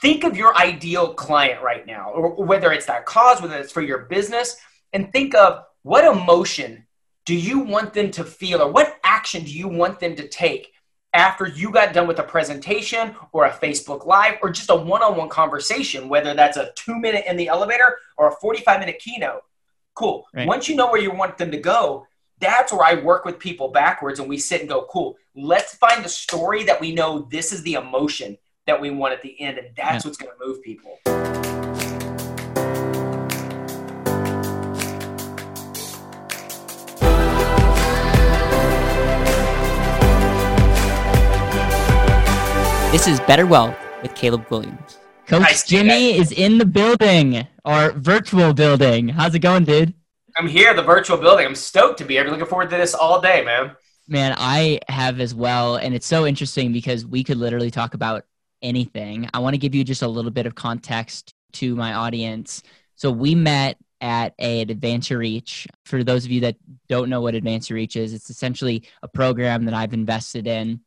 think of your ideal client right now, or whether it's that cause, whether it's for your business, and think of what emotion do you want them to feel or what action do you want them to take after you got done with a presentation or a Facebook Live or just a one on one conversation, whether that's a two minute in the elevator or a 45 minute keynote. Cool. Right. Once you know where you want them to go, that's where I work with people backwards and we sit and go, cool, let's find the story that we know this is the emotion that we want at the end. And that's yeah. what's going to move people. This is Better Wealth with Caleb Williams. Coach nice, Jimmy is in the building, our virtual building. How's it going, dude? I'm here, the virtual building. I'm stoked to be here. Looking forward to this all day, man. Man, I have as well. And it's so interesting because we could literally talk about anything. I want to give you just a little bit of context to my audience. So we met at a, Advance Reach. For those of you that don't know what Advance Reach is, it's essentially a program that I've invested in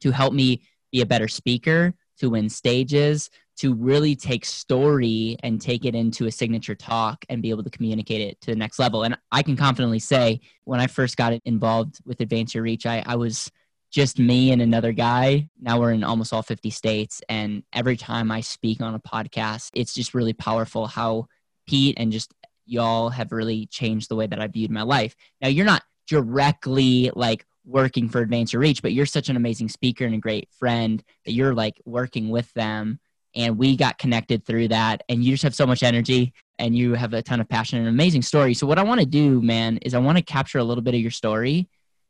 to help me be a better speaker, to win stages, to really take story and take it into a signature talk and be able to communicate it to the next level. And I can confidently say when I first got involved with Advance Reach, I, I was just me and another guy. Now we're in almost all 50 states. And every time I speak on a podcast, it's just really powerful how Pete and just y'all have really changed the way that I viewed my life. Now, you're not directly like working for Advance Your Reach, but you're such an amazing speaker and a great friend that you're like working with them. And we got connected through that. And you just have so much energy and you have a ton of passion and an amazing story. So, what I want to do, man, is I want to capture a little bit of your story.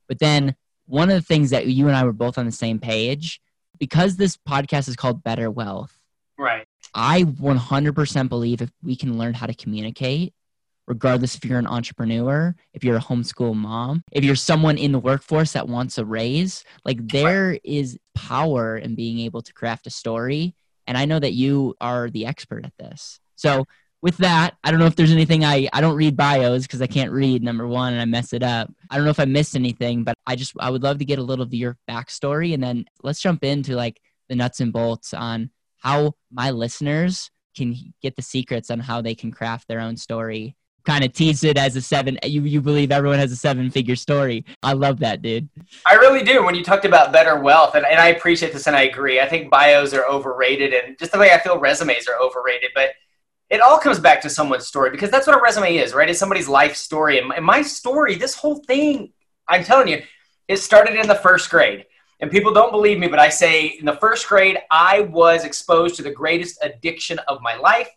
But then, one of the things that you and I were both on the same page, because this podcast is called Better Wealth. Right. I 100% believe if we can learn how to communicate regardless if you're an entrepreneur, if you're a homeschool mom, if you're someone in the workforce that wants a raise, like there is power in being able to craft a story. And I know that you are the expert at this. So, with that, I don't know if there's anything I, I don't read bios because I can't read number one and I mess it up. I don't know if I missed anything, but I just I would love to get a little of your backstory and then let's jump into like the nuts and bolts on how my listeners can get the secrets on how they can craft their own story. Kind of tease it as a seven you, you believe everyone has a seven figure story. I love that dude. I really do when you talked about better wealth and, and i appreciate this and i agree. I think bios are overrated and just the way i feel resumes are overrated but it all comes back to someone's story because that's what a resume is right it's somebody's life story and my, story this whole thing i'm telling you it started in the first grade and people don't believe me but i say in the first grade i was exposed to the greatest addiction of my life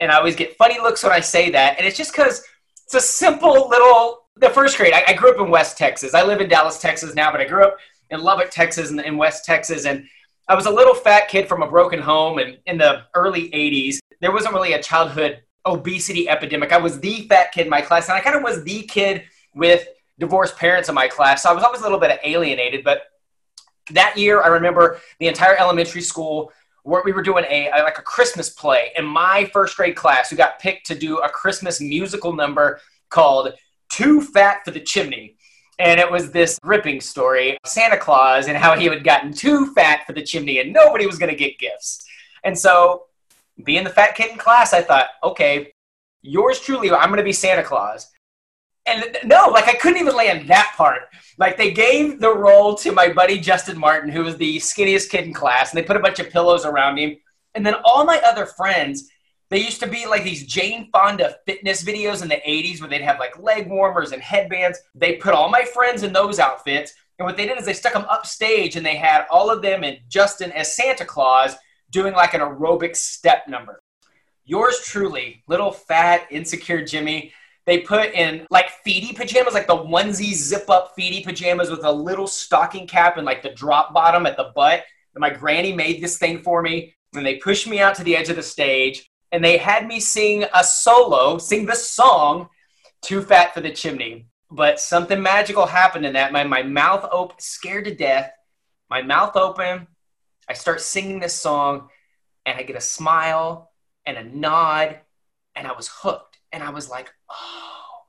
and I always get funny looks when I say that. And it's just because it's a simple little. The first grade, I, I, grew up in West Texas. I live in Dallas, Texas now, but I grew up in Lubbock, Texas, and in West Texas. And I was a little fat kid from a broken home. And in the early 80s, there wasn't really a childhood obesity epidemic. I was the fat kid in my class, and I kind of was the kid with divorced parents in my class. So I was always a little bit alienated. But that year, I remember the entire elementary school where we were doing a, like a Christmas play in my first grade class who got picked to do a Christmas musical number called Too Fat for the Chimney. And it was this gripping story of Santa Claus and how he had gotten too fat for the chimney and nobody was going to get gifts. And so, being the fat kid in class, I thought, okay, yours truly, I'm going to be Santa Claus. And no, like I couldn't even land that part. Like they gave the role to my buddy Justin Martin, who was the skinniest kid in class, and they put a bunch of pillows around him. And then all my other friends, they used to be like these Jane Fonda fitness videos in the 80s where they'd have like leg warmers and headbands. They put all my friends in those outfits. And what they did is they stuck them upstage and they had all of them and Justin as Santa Claus doing like an aerobic step number. Yours truly, little fat, insecure Jimmy they put in like feety pajamas, like the onesie zip up feety pajamas with a little stocking cap and like the drop bottom at the butt. And my granny made this thing for me. And they pushed me out to the edge of the stage and they had me sing a solo, sing the song, Too Fat for the Chimney. But something magical happened in that. My, my mouth open, scared to death. My mouth open. I start singing this song and I get a smile and a nod and I was hooked and I was like, oh,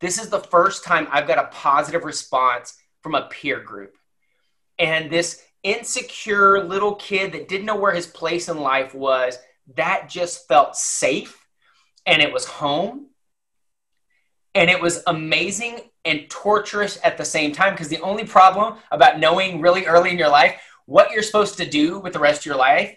this is the first time I've got a positive response from a peer group. And this insecure little kid that didn't know where his place in life was, that just felt safe and it was home. And it was amazing and torturous at the same time because the only problem about knowing really early in your life what you're supposed to do with the rest of your life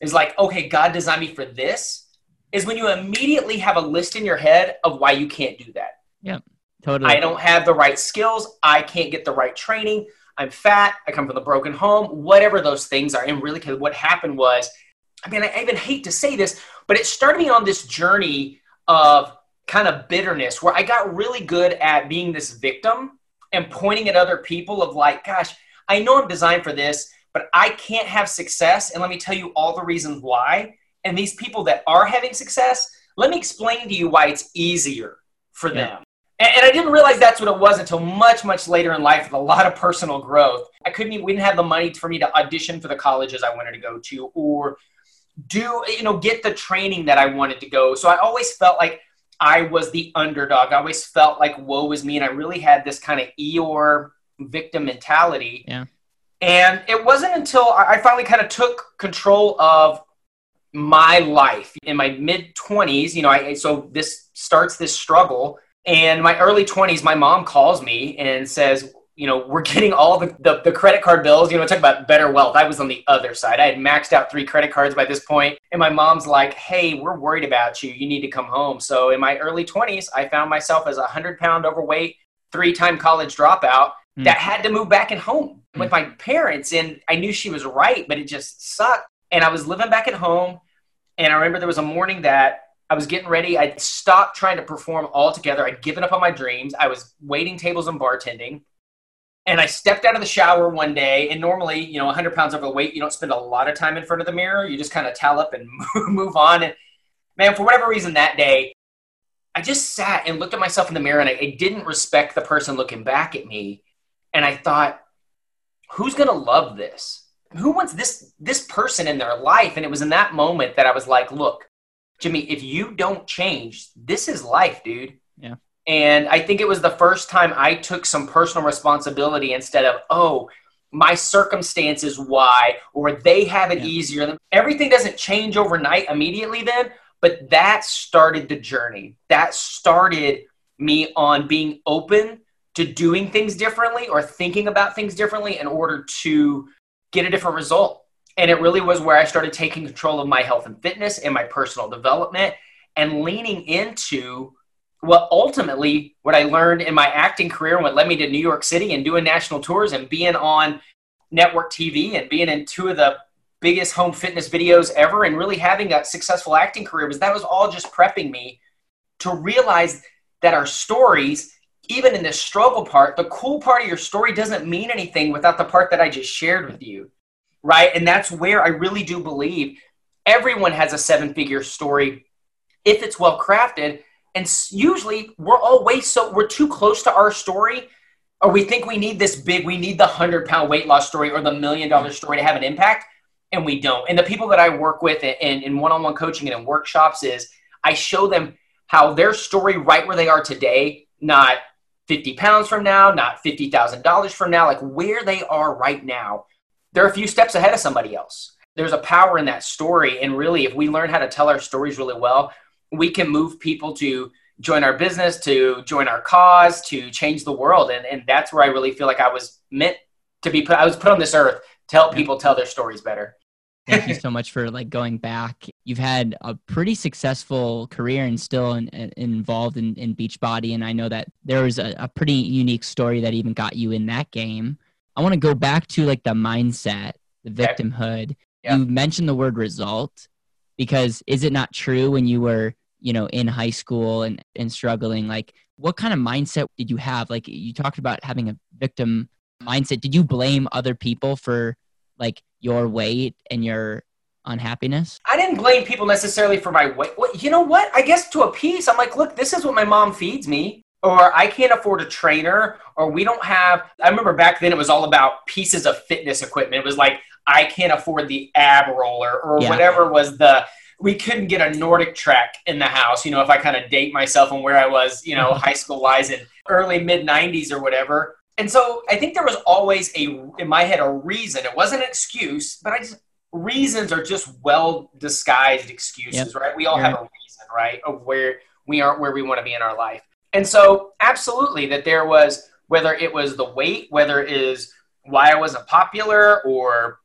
is like, okay, God designed me for this, is when you immediately have a list in your head of why you can't do that. Yeah, totally. I don't have the right skills. I can't get the right training. I'm fat. I come from a broken home, whatever those things are. And really, what happened was, I mean, I even hate to say this, but it started me on this journey of kind of bitterness where I got really good at being this victim and pointing at other people of like, gosh, I know I'm designed for this, but I can't have success. And let me tell you all the reasons why. And these people that are having success, let me explain to you why it's easier for yeah. them. And, and, I didn't realize that's what it was until much, much later in life with a lot of personal growth. I couldn't even, we didn't have the money for me to audition for the colleges I wanted to go to or do, you know, get the training that I wanted to go. So I always felt like I was the underdog. I always felt like woe is me. And I really had this kind of Eeyore victim mentality. Yeah. And it wasn't until I finally kind of took control of my life in my mid 20s. You know, I, so this starts this struggle. And my early 20s, my mom calls me and says, you know, we're getting all the, the, the, credit card bills. You know, talk about better wealth. I was on the other side. I had maxed out three credit cards by this point, And my mom's like, hey, we're worried about you. You need to come home. So in my early 20s, I found myself as a 100 pound overweight, three time college dropout mm. that had to move back at home mm. with my parents. And I knew she was right, but it just sucked. And I was living back at home. And I remember there was a morning that I was getting ready. I stopped trying to perform altogether. I'd given up on my dreams. I was waiting tables and bartending. And I stepped out of the shower one day. And normally, you know, 100 pounds overweight, you don't spend a lot of time in front of the mirror. You just kind of towel up and move on. And man, for whatever reason that day, I just sat and looked at myself in the mirror and I, I didn't respect the person looking back at me. And I thought, who's going to love this? Who wants this this person in their life? And it was in that moment that I was like, look, Jimmy, if you don't change, this is life, dude. Yeah. And I think it was the first time I took some personal responsibility instead of, oh, my circumstances why, or they have it yeah. easier. Everything doesn't change overnight immediately then, but that started the journey. That started me on being open to doing things differently or thinking about things differently in order to get a different result. And it really was where I started taking control of my health and fitness and my personal development and leaning into what ultimately what I learned in my acting career and what led me to New York City and doing national tours and being on network TV and being in two of the biggest home fitness videos ever and really having a successful acting career was that was all just prepping me to realize that our stories even in the struggle part, the cool part of your story doesn't mean anything without the part that I just shared with you. Right. And that's where I really do believe everyone has a seven figure story if it's well crafted. And usually we're always so, we're too close to our story or we think we need this big, we need the hundred pound weight loss story or the million dollar story to have an impact. And we don't. And the people that I work with in, in one on one coaching and in workshops is I show them how their story right where they are today, not 50 pounds from now, not $50,000 from now, like where they are right now, they're a few steps ahead of somebody else. There's a power in that story. And really, if we learn how to tell our stories really well, we can move people to join our business, to join our cause, to change the world. And, and that's where I really feel like I was meant to be put, I was put on this earth to help people tell their stories better. Thank you so much for like going back. You've had a pretty successful career and still in, in, involved in, in Beachbody. And I know that there was a, a pretty unique story that even got you in that game. I want to go back to like the mindset, the victimhood. Yeah. You mentioned the word result because is it not true when you were, you know, in high school and, and struggling? Like, what kind of mindset did you have? Like, you talked about having a victim mindset. Did you blame other people for like your weight and your unhappiness? I didn't blame people necessarily for my weight. You know what? I guess to a piece, I'm like, look, this is what my mom feeds me. Or I can't afford a trainer, or we don't have. I remember back then it was all about pieces of fitness equipment. It was like, I can't afford the ab roller, or yeah. whatever was the we couldn't get a NordicTrack in the house, you know, if I kind of date myself and where I was, you know, high school wise in early mid 90s or whatever And so I think there was always a in my head a reason. It wasn't an excuse, but I just reasons are just well disguised excuses, yep. right? We all have a reason, right, of where we aren't where we want to be in our life. And so absolutely that there was whether it was the weight, whether it is why I wasn't popular or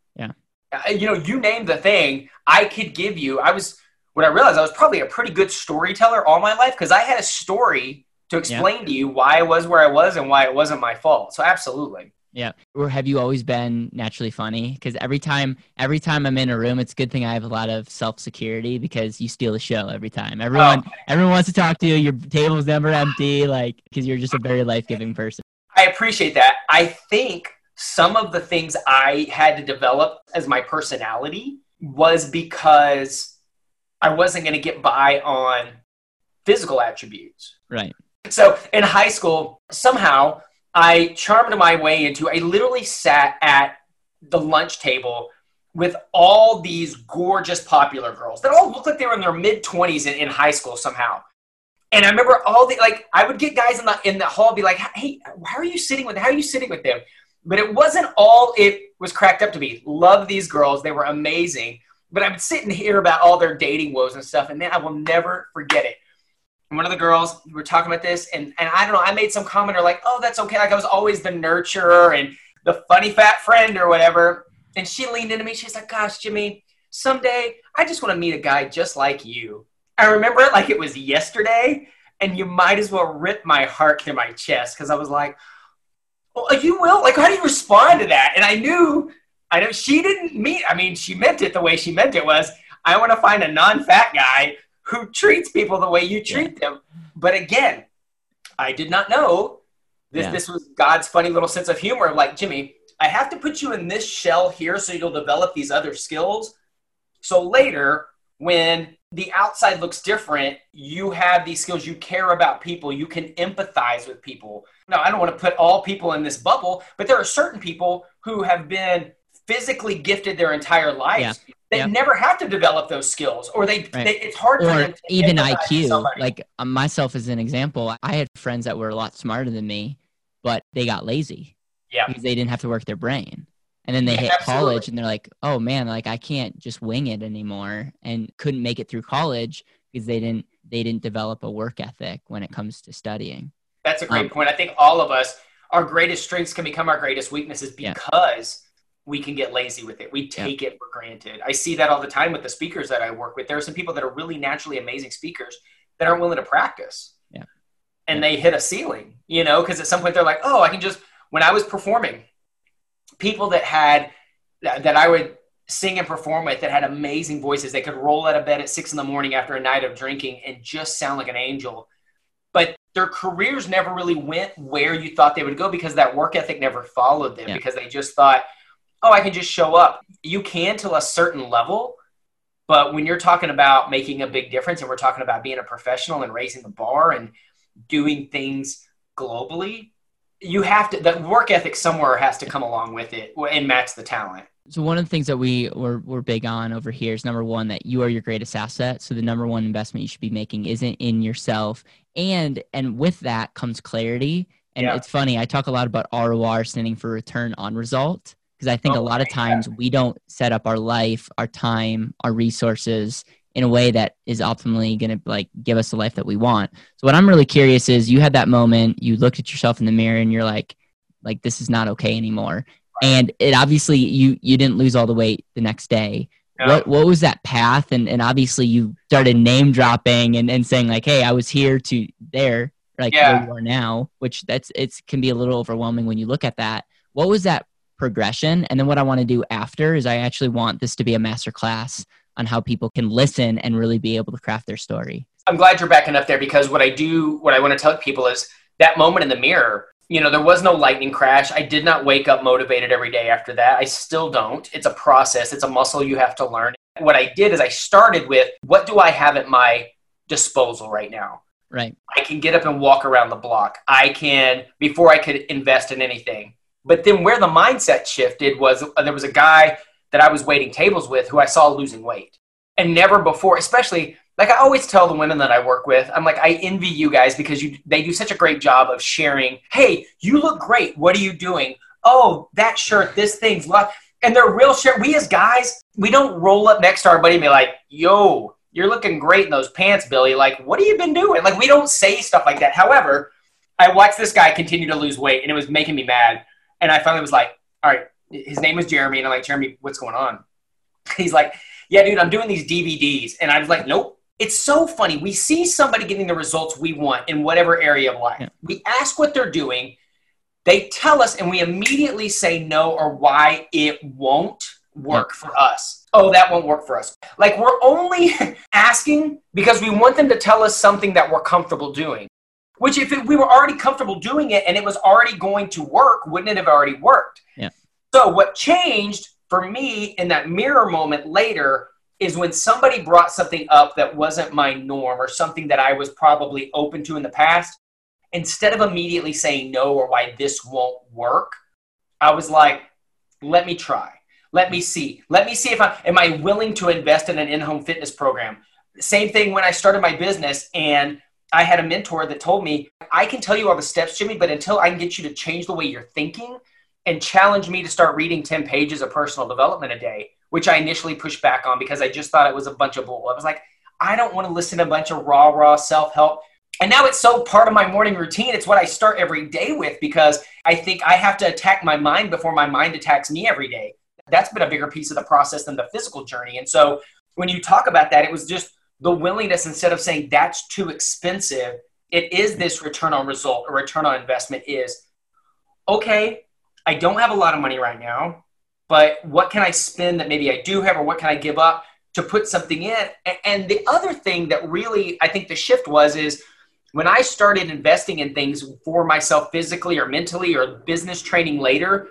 you know, you name the thing, I could give you. I was what I realized I was probably a pretty good storyteller all my life because I had a story to explain yeah. to you why I was where I was and why it wasn't my fault. So absolutely. Yeah. Or have you always been naturally funny? Because every time, every time I'm in a room, it's a good thing I have a lot of self security because you steal the show every time. Everyone, oh. everyone wants to talk to you. Your table's never empty, like because you're just a very life giving person. I appreciate that. I think some of the things I had to develop as my personality was because I wasn't going to get by on physical attributes. Right. So in high school, somehow I charmed my way into, I literally sat at the lunch table with all these gorgeous popular girls that all looked like they were in their mid 20s in, in high school somehow. And I remember all the like I would get guys in the in the hall be like, "Hey, how are you sitting with how are you sitting with them?" But it wasn't all it was cracked up to be. Love these girls; they were amazing. But I would sit and hear about all their dating woes and stuff, and then I will never forget it. One of the girls we were talking about this and, and i don't know i made some comment or like oh that's okay. Like i was always the nurturer and the funny fat friend or whatever. And she leaned into me. She's like gosh jimmy someday i just want to meet a guy just like you. I remember it like it was yesterday and you might as well rip my heart to my chest because i was like well you will like how do you respond to that and i knew i know she didn't mean i mean she meant it the way she meant it was i want to find a non-fat guy who treats people the way you treat yeah. them. But again, I did not know this. Yeah. This was God's funny little sense of humor. Like Jimmy, I have to put you in this shell here so you'll develop these other skills. So later, when the outside looks different, you have these skills. You care about people. You can empathize with people. Now, I don't want to put all people in this bubble, but there are certain people who have been physically gifted their entire lives. Yeah they yep. never have to develop those skills or they, right. they it's hard or even iq like um, myself as an example i had friends that were a lot smarter than me but they got lazy yeah because they didn't have to work their brain and then they yeah, hit absolutely. college and they're like oh man like i can't just wing it anymore and couldn't make it through college because they didn't they didn't develop a work ethic when it comes to studying that's a great um, point i think all of us our greatest strengths can become our greatest weaknesses because we can get lazy with it. We take yeah. it for granted. I see that all the time with the speakers that I work with. There are some people that are really naturally amazing speakers that aren't willing to practice. Yeah. And yeah. they hit a ceiling, you know, because at some point they're like, oh, I can just, when I was performing, people that had, that I would sing and perform with that had amazing voices, they could roll out of bed at six in the morning after a night of drinking and just sound like an angel. But their careers never really went where you thought they would go because that work ethic never followed them yeah. because they just thought, oh, I can just show up. You can to a certain level, but when you're talking about making a big difference and we're talking about being a professional and raising the bar and doing things globally, you have to, the work ethic somewhere has to come along with it and match the talent. So one of the things that we we're, we're big on over here is number one that you are your greatest asset. So the number one investment you should be making isn't in yourself, and and with that comes clarity. And yeah. it's funny, I talk a lot about ROR standing for return on result because I think oh, a lot of times we don't set up our life, our time, our resources in a way that is optimally going to like give us the life that we want. So what I'm really curious is you had that moment, you looked at yourself in the mirror and you're like like this is not okay anymore. And it obviously you you didn't lose all the weight the next day. What what was that path? And and obviously you started name dropping and, and saying like, hey, I was here to there, like yeah. where you are now, which that's it's can be a little overwhelming when you look at that. What was that progression. And then what I want to do after is I actually want this to be a master class on how people can listen and really be able to craft their story. I'm glad you're backing up there because what I do, what I want to tell people is that moment in the mirror, you know, there was no lightning crash. I did not wake up motivated every day after that. I still don't. It's a process, it's a muscle you have to learn. What I did is I started with what do I have at my disposal right now? Right. I can get up and walk around the block. I can, before I could invest in anything, but then where the mindset shifted was uh, there was a guy that I was waiting tables with who I saw losing weight. And never before, especially like I always tell the women that I work with, I'm like, I envy you guys because you they do such a great job of sharing. Hey, you look great. What are you doing? Oh, that shirt, this thing's lot. And they're real share. We as guys, we don't roll up next to our buddy and be like, yo, you're looking great in those pants, Billy. Like, what have you been doing? Like, we don't say stuff like that. However, I watched this guy continue to lose weight and it was making me mad. And I finally was like, all right, his name was Jeremy. And I'm like, Jeremy, what's going on? He's like, yeah, dude, I'm doing these DVDs. And I was like, nope. It's so funny. We see somebody getting the results we want in whatever area of life. Yeah. We ask what they're doing. They tell us, and we immediately say no or why it won't work yeah. for us. Oh, that won't work for us. Like we're only asking because we want them to tell us something that we're comfortable doing. Which, if it, we were already comfortable doing it and it was already going to work, wouldn't it have already worked? Yeah. So, what changed for me in that mirror moment later is when somebody brought something up that wasn't my norm or something that I was probably open to in the past. Instead of immediately saying no or why this won't work, I was like, let me try. Let me see. Let me see if I am I willing to invest in an in-home fitness program. Same thing when I started my business and I had a mentor that told me, I can tell you all the steps, Jimmy, but until I can get you to change the way you're thinking and challenged me to start reading 10 pages of personal development a day, which I initially pushed back on because I just thought it was a bunch of bull. I was like, I don't want to listen to a bunch of raw, raw self help. And now it's so part of my morning routine. It's what I start every day with because I think I have to attack my mind before my mind attacks me every day. That's been a bigger piece of the process than the physical journey. And so when you talk about that, it was just the willingness instead of saying that's too expensive it is this return on result or return on investment is okay i don't have a lot of money right now but what can i spend that maybe i do have or what can i give up to put something in and the other thing that really i think the shift was is when i started investing in things for myself physically or mentally or business training later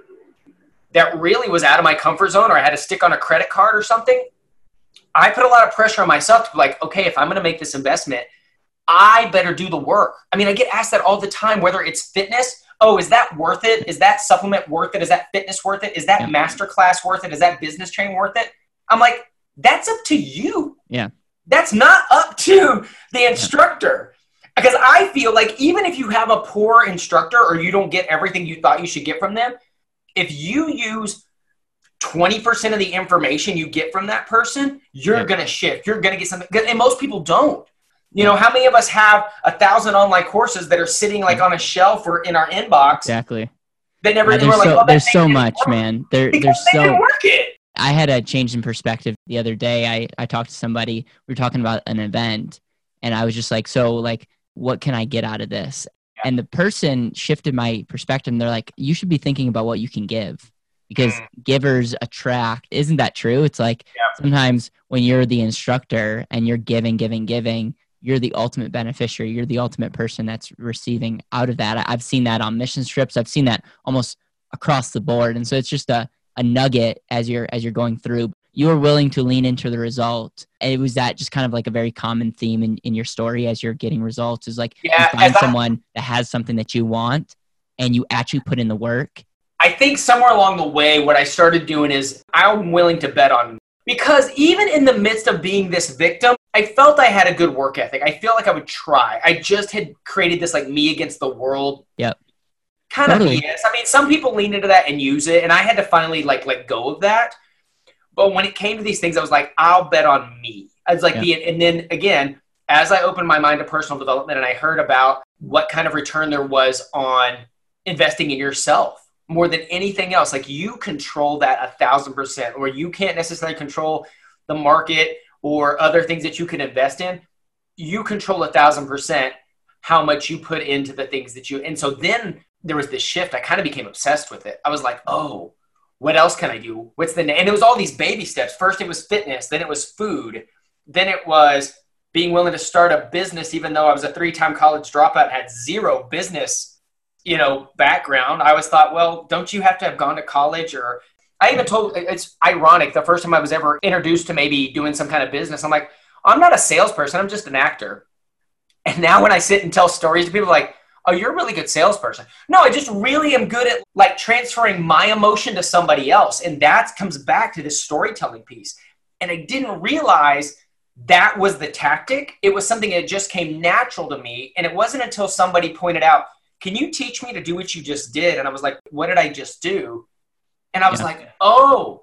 that really was out of my comfort zone or i had to stick on a credit card or something I put a lot of pressure on myself to be like, okay, if I'm going to make this investment, I better do the work. I mean, I get asked that all the time, whether it's fitness. Oh, is that worth it? Is that supplement worth it? Is that fitness worth it? Is that yeah. master class worth it? Is that business training worth it? I'm like, that's up to you. Yeah. That's not up to the instructor. Yeah. Because I feel like even if you have a poor instructor or you don't get everything you thought you should get from them, if you use 20% of the information you get from that person, you're yep. going to shift. You're going to get something. And most people don't. You know, how many of us have a thousand online courses that are sitting like on a shelf or in our inbox? Exactly. They never. Yeah, there's so, oh, there's so much, work. man. There, there's so. I had a change in perspective the other day. I, I talked to somebody. We were talking about an event, and I was just like, "So, like, what can I get out of this?" Yeah. And the person shifted my perspective. And they're like, "You should be thinking about what you can give." because mm. givers attract. Isn't that true? It's like yeah. sometimes when you're the instructor and you're giving, giving, giving, you're the ultimate beneficiary. You're the ultimate person that's receiving out of that. I've seen that on mission trips. I've seen that almost across the board. And so it's just a, a nugget as you're as you're going through. You were willing to lean into the result. And it was that just kind of like a very common theme in, in your story as you're getting results is like yeah, you find someone I, that has something that you want and you actually put in the work I think somewhere along the way, what I started doing is I'm willing to bet on because even in the midst of being this victim, I felt I had a good work ethic. I feel like I would try. I just had created this like me against the world. Yep. Kind totally. of BS. I mean, some people lean into that and use it, and I had to finally like let go of that. But when it came to these things, I was like, I'll bet on me. I was like, yeah. the, and then again, as I opened my mind to personal development and I heard about what kind of return there was on investing in yourself more than anything else. Like you control that a thousand percent, or you can't necessarily control the market or other things that you can invest in. You control a thousand percent how much you put into the things that you. And so then there was this shift. I kind of became obsessed with it. I was like, oh, what else can I do? What's the and it was all these baby steps. First it was fitness, then it was food, then it was being willing to start a business, even though I was a three-time college dropout had zero business you know background i always thought well don't you have to have gone to college or i even told it's ironic the first time i was ever introduced to maybe doing some kind of business i'm like i'm not a salesperson i'm just an actor and now when i sit and tell stories to people like oh you're a really good salesperson no i just really am good at like transferring my emotion to somebody else and that comes back to this storytelling piece and i didn't realize that was the tactic. It was something that just came natural to me. And it wasn't until somebody pointed out, Can you teach me to do what you just did? And I was like, What did I just do? And I was yeah. like, Oh,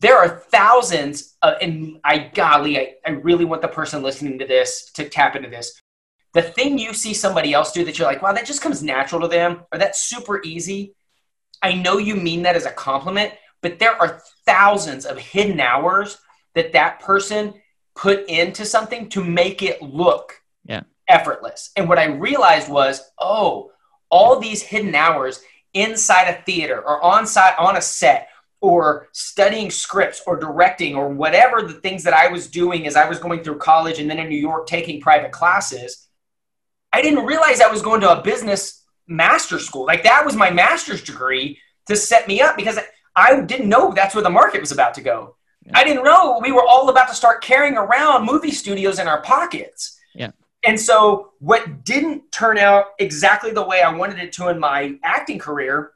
there are thousands of, and I, golly, I, I really want the person listening to this to tap into this. The thing you see somebody else do that you're like, wow, that just comes natural to them, or that's super easy. I know you mean that as a compliment, but there are thousands of hidden hours that that person put into something to make it look yeah. effortless. And what I realized was, oh, all these hidden hours inside a theater or on site on a set or studying scripts or directing or whatever the things that I was doing as I was going through college and then in New York taking private classes, I didn't realize I was going to a business master school. Like that was my master's degree to set me up because I didn't know that's where the market was about to go. I didn't know we were all about to start carrying around movie studios in our pockets. Yeah. And so what didn't turn out exactly the way I wanted it to in my acting career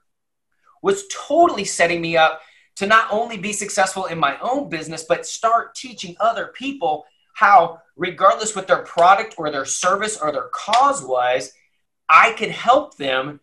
was totally setting me up to not only be successful in my own business, but start teaching other people how, regardless what their product or their service or their cause was, I could help them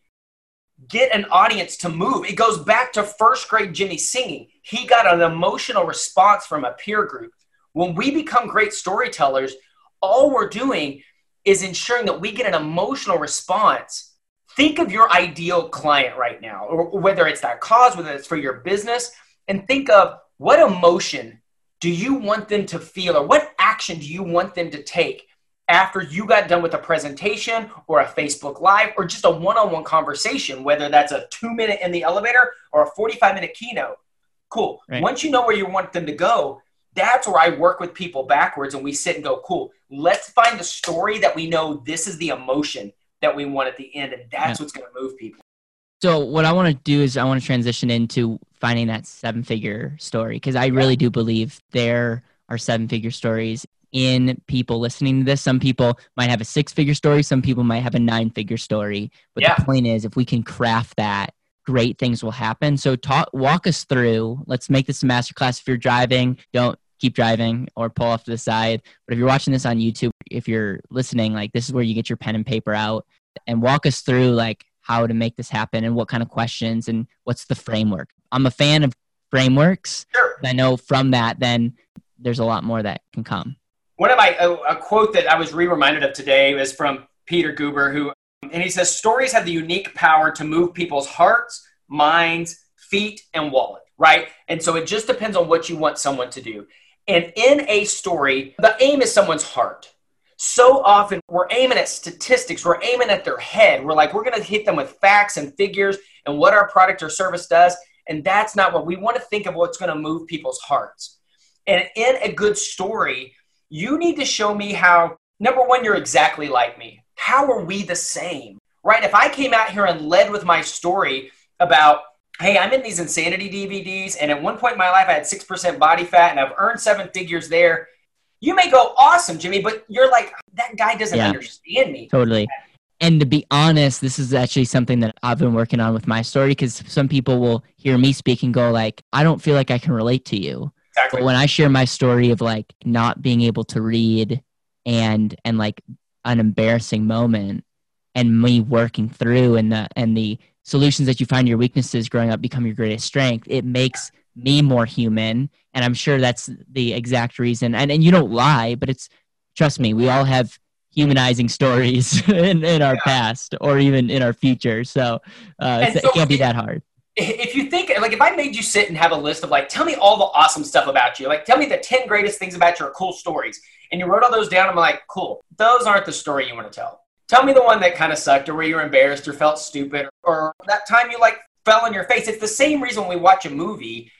get an audience to move. It goes back to first grade Jimmy singing. He got an emotional response from a peer group. When we become great storytellers, all we're doing is ensuring that we get an emotional response. Think of your ideal client right now, or whether it's that cause, whether it's for your business, and think of what emotion do you want them to feel, or what action do you want them to take after you got done with a presentation or a Facebook Live or just a one on one conversation, whether that's a two minute in the elevator or a 45 minute keynote. Cool. Right. Once you know where you want them to go, that's where I work with people backwards and we sit and go, cool, let's find the story that we know this is the emotion that we want at the end. And that's yeah. what's going to move people. So, what I want to do is I want to transition into finding that seven figure story because I really do believe there are seven figure stories in people listening to this. Some people might have a six figure story, some people might have a nine figure story. But yeah. the point is, if we can craft that, great things will happen. So, talk, walk us through. Let's make this a masterclass. If you're driving, don't keep driving or pull off to the side. But if you're watching this on YouTube, if you're listening, like this is where you get your pen and paper out and walk us through like how to make this happen and what kind of questions and what's the framework. I'm a fan of frameworks. Sure. I know from that, then there's a lot more that can come one of my a, a quote that I was re-reminded of today is from Peter Guber, who and he says stories have the unique power to move people's hearts, minds, feet, and wallet. Right, and so it just depends on what you want someone to do. And in a story, the aim is someone's heart. So often we're aiming at statistics, we're aiming at their head. We're like, we're going to hit them with facts and figures and what our product or service does. And that's not what we want to think of what's going to move people's hearts. And in a good story, you need to show me how, number one, you're exactly like me. How are we the same? Right? If I came out here and led with my story about, hey, I'm in these insanity DVDs, and at one point in my life, I had 6% body fat, and I've earned seven figures there. You may go, awesome, Jimmy, but you're like, that guy doesn't yeah, understand me. Totally. And to be honest, this is actually something that I've been working on with my story because some people will hear me speak and go like, I don't feel like I can relate to you. Exactly. But when I share my story of like not being able to read and and like an embarrassing moment and me working through and the and the solutions that you find your weaknesses growing up become your greatest strength, it makes me more human. And I'm sure that's the exact reason. And and you don't lie, but it's trust me, we all have humanizing stories in, in our yeah. past or even in our future. So, uh, so it can't be that hard if you think like if I made you sit and have a list of like tell me all the awesome stuff about you, like tell me the 10 greatest things about your cool stories, and you wrote all those down, I'm like, cool. Those aren't the story you want to tell. Tell me the one that kind of sucked or where you were embarrassed or felt stupid or that time you like fell on your face. It's the same reason when we watch a movie.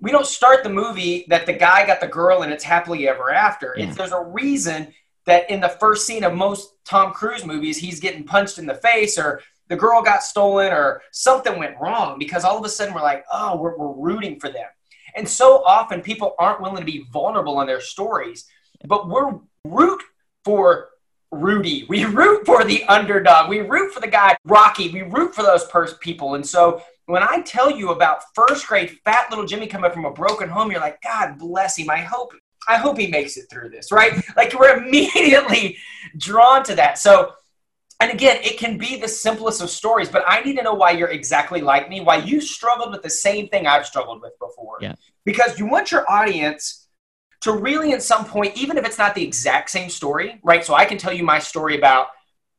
We don't start the movie that the guy got the girl and it's happily ever after. Yeah. It's, there's a reason that in the first scene of most Tom Cruise movies, he's getting punched in the face or the girl got stolen or something went wrong because all of a sudden we're like, oh, we're, we're rooting for them. And so often people aren't willing to be vulnerable in their stories, but we're root for Rudy. We root for the underdog. We root for the guy, Rocky. We root for those pers- people. And so when I tell you about first grade fat little Jimmy coming from a broken home, you're like, God bless him. I hope I hope he makes it through this, right? Like we're immediately drawn to that. So, and again, it can be the simplest of stories, but I need to know why you're exactly like me, why you struggled with the same thing I've struggled with before. Yeah. Because you want your audience to really, at some point, even if it's not the exact same story, right? So I can tell you my story about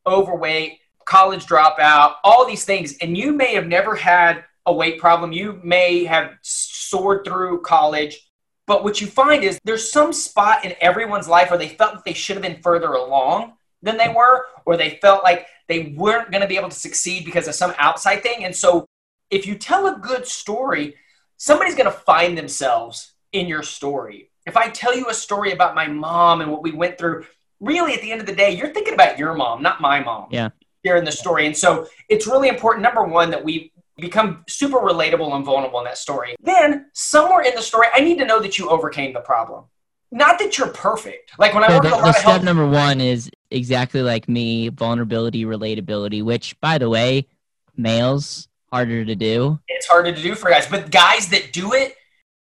overweight, college dropout, all these things, and you may have never had a weight problem. You may have soared through college. But what you find is there's some spot in everyone's life where they felt that they should have been further along than they were, or they felt like they weren't going to be able to succeed because of some outside thing. And so if you tell a good story, somebody's going to find themselves in your story. If I tell you a story about my mom and what we went through, really at the end of the day, you're thinking about your mom, not my mom. Yeah. Sharing the story. And so it's really important, number one, that we become super relatable and vulnerable in that story. Then, somewhere in the story, I need to know that you overcame the problem. Not that you're perfect. Like when I So work the, a the lot of step number one is exactly like me vulnerability, relatability, which, by the way, males harder to do. it's harder to do for guys. But guys that do it,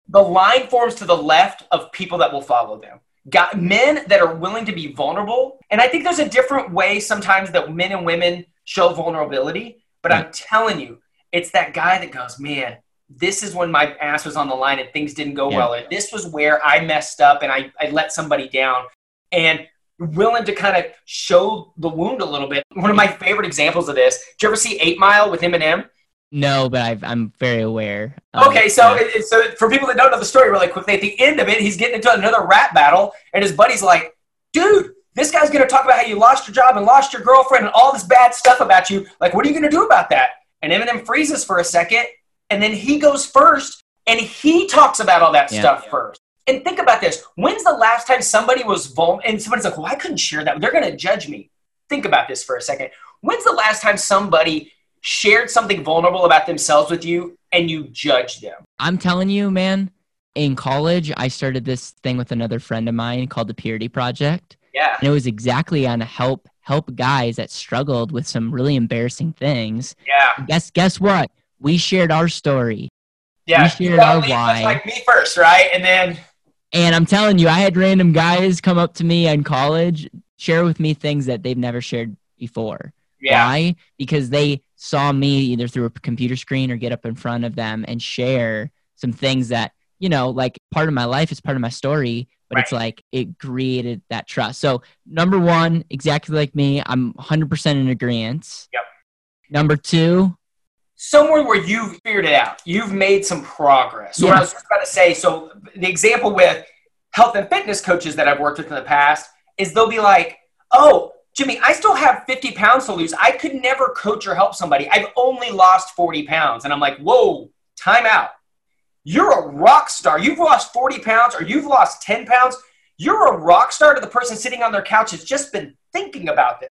the line forms to the left of people that will follow them. Got men that are willing to be vulnerable. And I think there's a different way sometimes that men and women show vulnerability. But I'm telling you, it's that guy that goes, man, this is when my ass was on the line and things didn't go Yeah. well. And this was where I messed up and I, I let somebody down. And willing to kind of show the wound a little bit. One of my favorite examples of this, did you ever see Eight Mile with Eminem? No, but I've, I'm very aware. Okay, so it, so for people that don't know the story really quickly, at the end of it, he's getting into another rap battle, and his buddy's like, "Dude, this guy's gonna talk about how you lost your job and lost your girlfriend and all this bad stuff about you. Like, what are you gonna do about that?" And Eminem freezes for a second, and then he goes first, and he talks about all that Yeah. stuff first. And think about this: When's the last time somebody was vulnerable and somebody's like, "Well, I couldn't share that. They're gonna judge me." Think about this for a second. When's the last time somebody shared something vulnerable about themselves with you and you judged them? I'm telling you, man, in college, I started this thing with another friend of mine called the Purity Project. Yeah. And it was exactly on help help guys that struggled with some really embarrassing things. Yeah. And guess guess what? We shared our story. Yeah. We shared our why. Like me first, right? And then And I'm telling you, I had random guys come up to me in college, share with me things that they've never shared before. yeah. Why? Because they saw me either through a computer screen or get up in front of them and share some things that, you know, like part of my life is part of my story, but it's like it created that trust. So, number one, exactly like me, I'm 100% in agreement. Yep. Number two, Somewhere where you've figured it out. You've made some progress. So what I was just about to say, so the example with health and fitness coaches that I've worked with in the past is they'll be like, oh, Jimmy, I still have 50 pounds to lose. I could never coach or help somebody. I've only lost 40 pounds. And I'm like, whoa, time out. You're a rock star. You've lost 40 pounds or you've lost 10 pounds. You're a rock star to the person sitting on their couch has just been thinking about this.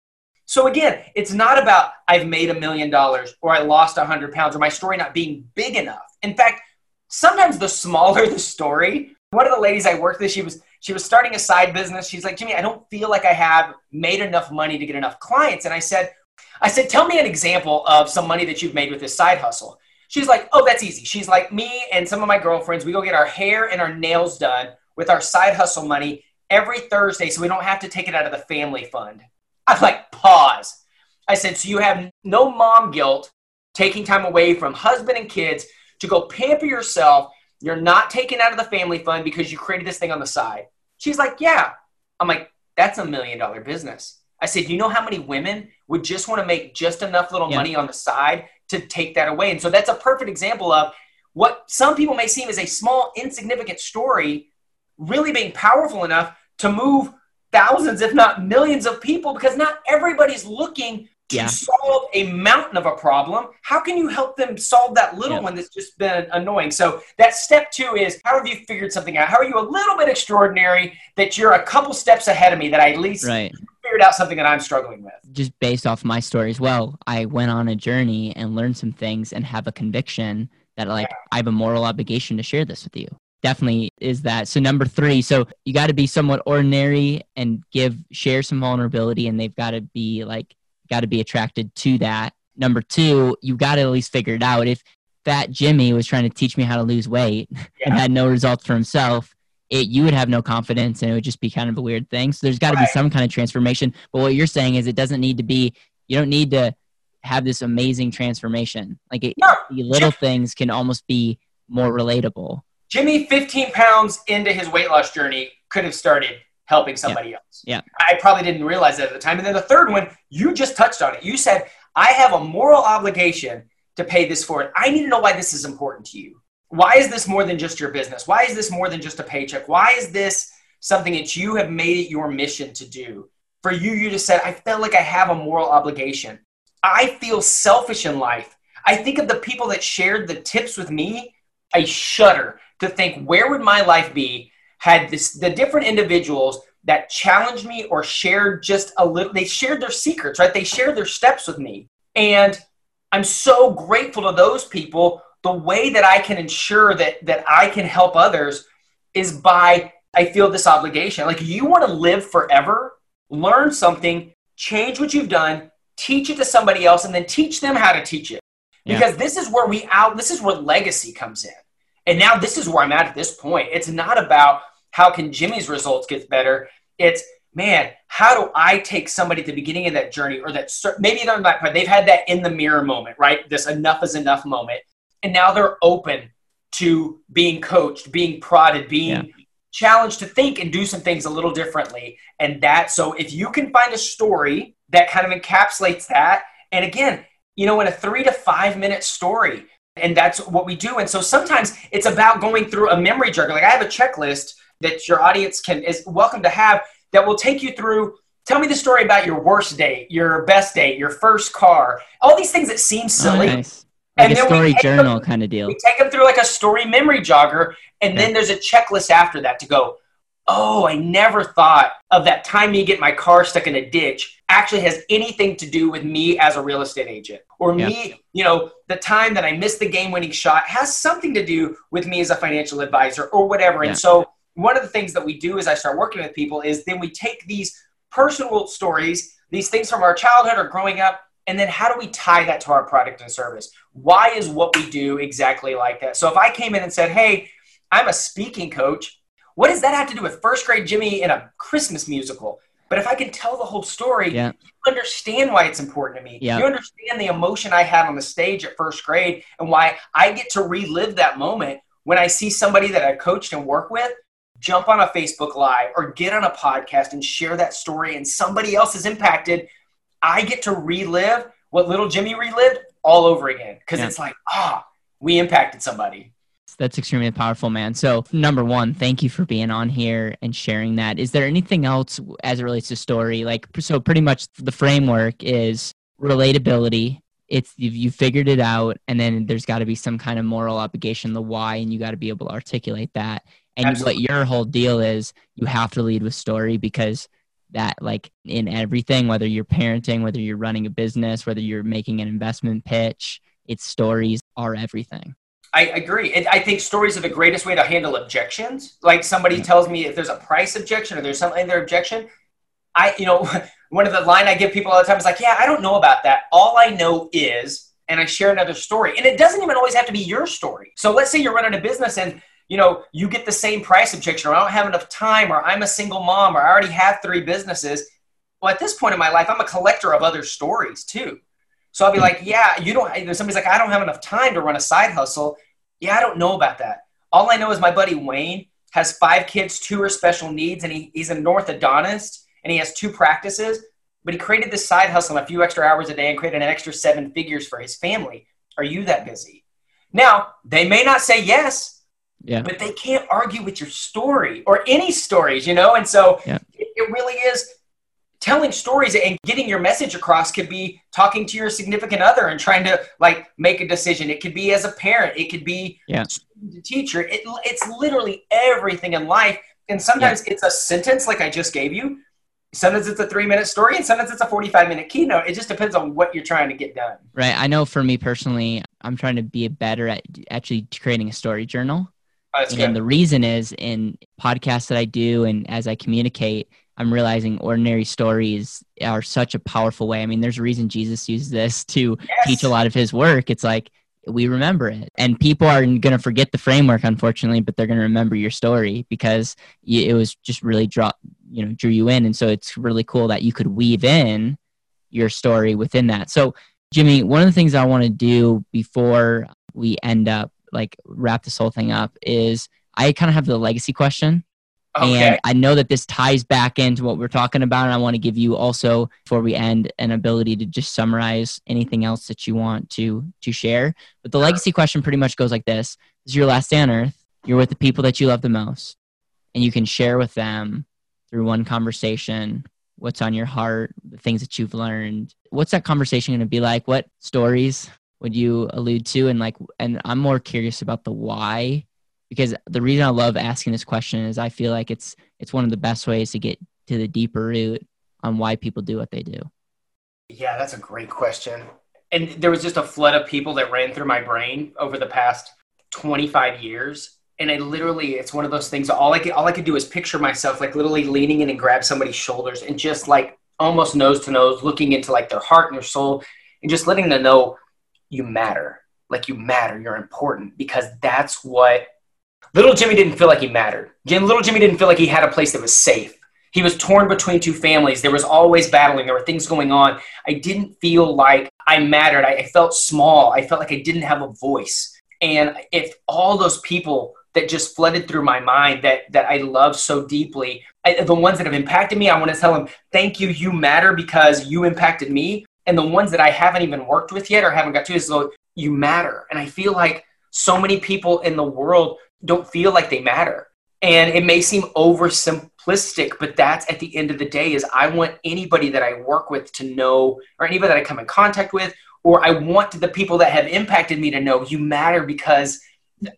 So again, it's not about I've made a million dollars or I lost 100 pounds or my story not being big enough. In fact, sometimes the smaller the story, one of the ladies I worked with, she was she was starting a side business. She's like, Jimmy, I don't feel like I have made enough money to get enough clients. And I said, I said, tell me an example of some money that you've made with this side hustle. She's like, oh, that's easy. She's like, me and some of my girlfriends, we go get our hair and our nails done with our side hustle money every Thursday so we don't have to take it out of the family fund. I'm like, pause. I said, so you have no mom guilt taking time away from husband and kids to go pamper yourself. You're not taken out of the family fund because you created this thing on the side. She's like, yeah. I'm like, that's a million dollar business. I said, you know how many women would just want to make just enough little Yeah. money on the side to take that away? And so that's a perfect example of what some people may seem as a small, insignificant story really being powerful enough to move thousands, if not millions of people because not everybody's looking to Yeah. solve a mountain of a problem. How can you help them solve that little Yeah. one that's just been annoying? So that step two is how have you figured something out? How are you a little bit extraordinary that you're a couple steps ahead of me that I at least right. figured out something that I'm struggling with? just based off my story as well, I went on a journey and learned some things and have a conviction that like I have a moral obligation to share this with you. Definitely is that. So number three, so you got to be somewhat ordinary and give share some vulnerability, and they've got to be like got to be attracted to that. Number two, you got to at least figure it out. If Fat Jimmy was trying to teach me how to lose weight and had no results for himself, it, you would have no confidence and it would just be kind of a weird thing. So there's got to Right. be some kind of transformation. But what you're saying is it doesn't need to be, you don't need to have this amazing transformation. Like it, No, the little things can almost be more relatable. Jimmy, 15 pounds into his weight loss journey, could have started helping somebody else. Yeah. I probably didn't realize that at the time. And then the third one, you just touched on it. You said, I have a moral obligation to pay this forward. I need to know why this is important to you. Why is this more than just your business? Why is this more than just a paycheck? Why is this something that you have made it your mission to do? For you, you just said, I felt like I have a moral obligation. I feel selfish in life. I think of the people that shared the tips with me. I shudder to think where would my life be had this the different individuals that challenged me or shared just a little they shared their secrets right? They shared their steps with me. And i'm so grateful to those people. The way that i can ensure that that i can help others is by i feel this obligation. Like you want to live forever learn something change what you've done teach it to somebody else and then teach them how to teach it. Yeah. because this is where we out this is where legacy comes in and now this is where i'm at at this point. It's not about how can jimmy's results get better. It's man how do i take somebody at the beginning of that journey or that maybe they're not but they've had that in the mirror moment right? This enough is enough moment. And now they're open to being coached being prodded being Yeah. challenged to think and do some things a little differently. And that so if you can find a story that kind of encapsulates that and again you know in a three to five minute story and that's what we do and so sometimes it's about going through a memory jog like i have a checklist that your audience can is welcome to have that will take you through tell me the story about your worst date your best date your first car all these things that seem Oh, silly nice. Like And a story journal them- kind of deal. we take them through like a story memory jogger, and then there's a checklist after that to go, oh, I never thought of that time me get my car stuck in a ditch actually has anything to do with me as a real estate agent. Or Yeah. me, you know, the time that I missed the game winning shot has something to do with me as a financial advisor or whatever. Yeah. And so one of the things that we do as I start working with people is then we take these personal stories, these things from our childhood or growing up, and then how do we tie that to our product and service? Why is what we do exactly like that? So if I came in and said, hey, I'm a speaking coach, what does that have to do with first grade Jimmy in a Christmas musical? But if I can tell the whole story, Yeah. you understand why it's important to me. Yeah. You understand the emotion I had on the stage at first grade and why I get to relive that moment when I see somebody that I coached and work with jump on a Facebook Live or get on a podcast and share that story and somebody else is impacted. I get to relive what little Jimmy relived all over again because Yeah. it's like, ah, we impacted somebody. That's extremely powerful, man. So, number one, thank you for being on here and sharing that. Is there anything else as it relates to story? Like, so pretty much the framework is relatability. It's you you figured it out, and then there's got to be some kind of moral obligation, the why, and you got to be able to articulate that. And Absolutely. what your whole deal is, you have to lead with story because that, like, in everything, whether you're parenting, whether you're running a business, whether you're making an investment pitch, its stories are everything. I agree. And I think stories are the greatest way to handle objections. Like somebody Yeah. tells me if there's a price objection or there's something in their objection, I, you know, one of the line I give people all the time is like, yeah, I don't know about that. All I know is, and I share another story. And it doesn't even always have to be your story. So let's say you're running a business and, you know, you get the same price objection or I don't have enough time or I'm a single mom or I already have three businesses. Well, at this point in my life, I'm a collector of other stories too. So I'll be like, yeah, you don't, somebody's like, I don't have enough time to run a side hustle. Yeah, I don't know about that. All I know is my buddy Wayne has five kids, two are special needs, and he, he's an orthodontist and he has two practices. But he created this side hustle in a few extra hours a day and created an extra seven figures for his family. Are you that busy? Now, they may not say yes, Yeah. but they can't argue with your story or any stories, you know? And so Yeah. it, it really is telling stories and getting your message across could be talking to your significant other and trying to like make a decision. It could be as a parent, it could be Yeah. to teacher. It, it's literally everything in life. And sometimes it's a sentence like I just gave you. Sometimes it's a three minute story and sometimes it's a 45 minute keynote. It just depends on what you're trying to get done. Right. I know for me personally, I'm trying to be better at actually creating a story journal. Oh, and good. the reason is in podcasts that I do and as I communicate, I'm realizing ordinary stories are such a powerful way. I mean, there's a reason Jesus used this to Yes. teach a lot of his work. It's like we remember it. And people are going to forget the framework, unfortunately, but they're going to remember your story because it was just really draw, you know, drew you in. And so it's really cool that you could weave in your story within that. So, Jimmy, one of the things I want to do before we end up like wrap this whole thing up is I kind of have the legacy question. Okay. And I know that this ties back into what we're talking about. And I want to give you also, before we end, an ability to just summarize anything else that you want to to share. But the legacy question pretty much goes like this: This is your last day on earth. You're with the people that you love the most, and you can share with them through one conversation what's on your heart, the things that you've learned. What's that conversation going to be like? What stories would you allude to? And like, and I'm more curious about the why because the reason I love asking this question is I feel like it's it's one of the best ways to get to the deeper root on why people do what they do. Yeah, that's a great question. And there was just a flood of people that ran through my brain over the past 25 years. And I literally, it's one of those things. All I could, all I could do is picture myself like literally leaning in and grab somebody's shoulders and just like almost nose to nose, looking into like their heart and their soul, and just letting them know you matter. Like you matter, you're important because that's what Little Jimmy didn't feel like he mattered. Little Jimmy didn't feel like he had a place that was safe. He was torn between two families. There was always battling. There were things going on. I didn't feel like I mattered. I, I felt small. I felt like I didn't have a voice. And if all those people that just flooded through my mind that that I love so deeply, I, the ones that have impacted me, I want to tell them, thank you. You matter because you impacted me. And the ones that I haven't even worked with yet or haven't got to is so you matter. And I feel like so many people in the world don't feel like they matter. And it may seem oversimplistic, but that's at the end of the day is I want anybody that I work with to know, or anybody that I come in contact with, or I want the people that have impacted me to know you matter because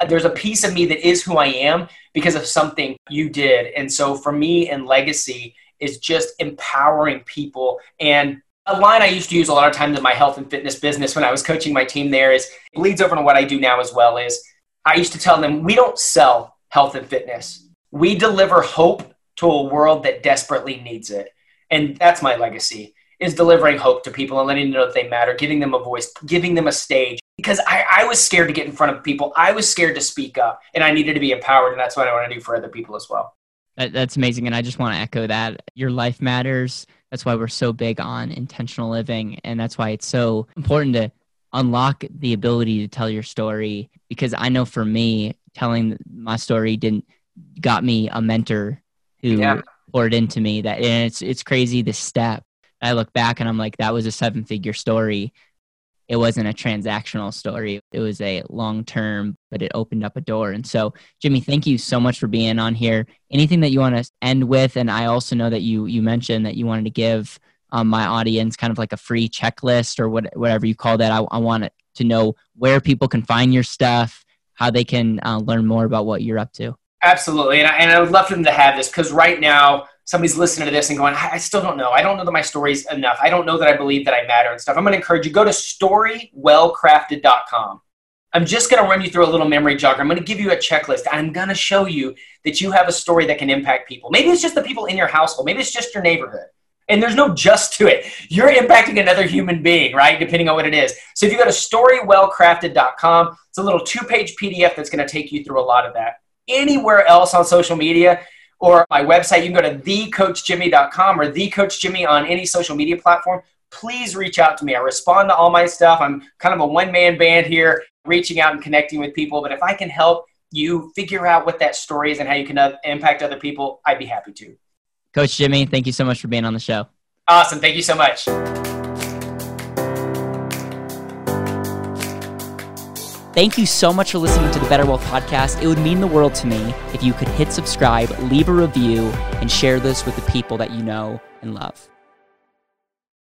there's a piece of me that is who I am because of something you did. And so for me and legacy is just empowering people. And a line I used to use a lot of times in my health and fitness business when I was coaching my team there is bleeds over to what I do now as well is I used to tell them, we don't sell health and fitness. We deliver hope to a world that desperately needs it. And that's my legacy is delivering hope to people and letting them know that they matter, giving them a voice, giving them a stage. Because I, I was scared to get in front of people. I was scared to speak up and I needed to be empowered. And that's what I want to do for other people as well. That's amazing. And I just want to echo that. Your life matters. That's why we're so big on intentional living. And that's why it's so important to unlock the ability to tell your story because I know for me telling my story didn't got me a mentor who yeah. poured into me that and it's it's crazy the step. I look back and I'm like that was a seven figure story. It wasn't a transactional story. It was a long term but it opened up a door. And so Jimmy thank you so much for being on here. Anything that you want to end with? And I also know that you you mentioned that you wanted to give um, my audience kind of like a free checklist or what, whatever you call that. I, I want to know where people can find your stuff, how they can uh, learn more about what you're up to. Absolutely. And I, and I would love for them to have this because right now, somebody's listening to this and going, I still don't know. I don't know that my story's enough. I don't know that I believe that I matter and stuff. I'm going to encourage you go to storywellcrafted.com. I'm just going to run you through a little memory jogger. I'm going to give you a checklist. I'm going to show you that you have a story that can impact people. Maybe it's just the people in your household. Maybe it's just your neighborhood and there's no just to it. You're impacting another human being, right? Depending on what it is. So if you go to storywellcrafted.com, it's a little two page PDF that's going to take you through a lot of that. Anywhere else on social media or my website, you can go to thecoachjimmy.com or thecoachjimmy on any social media platform. Please reach out to me. I respond to all my stuff. I'm kind of a one man band here, reaching out and connecting with people. But if I can help you figure out what that story is and how you can uh, impact other people, I'd be happy to. Coach Jimmy, thank you so much for being on the show. Awesome. Thank you so much. Thank you so much for listening to the Better Wealth Podcast. It would mean the world to me if you could hit subscribe, leave a review, and share this with the people that you know and love.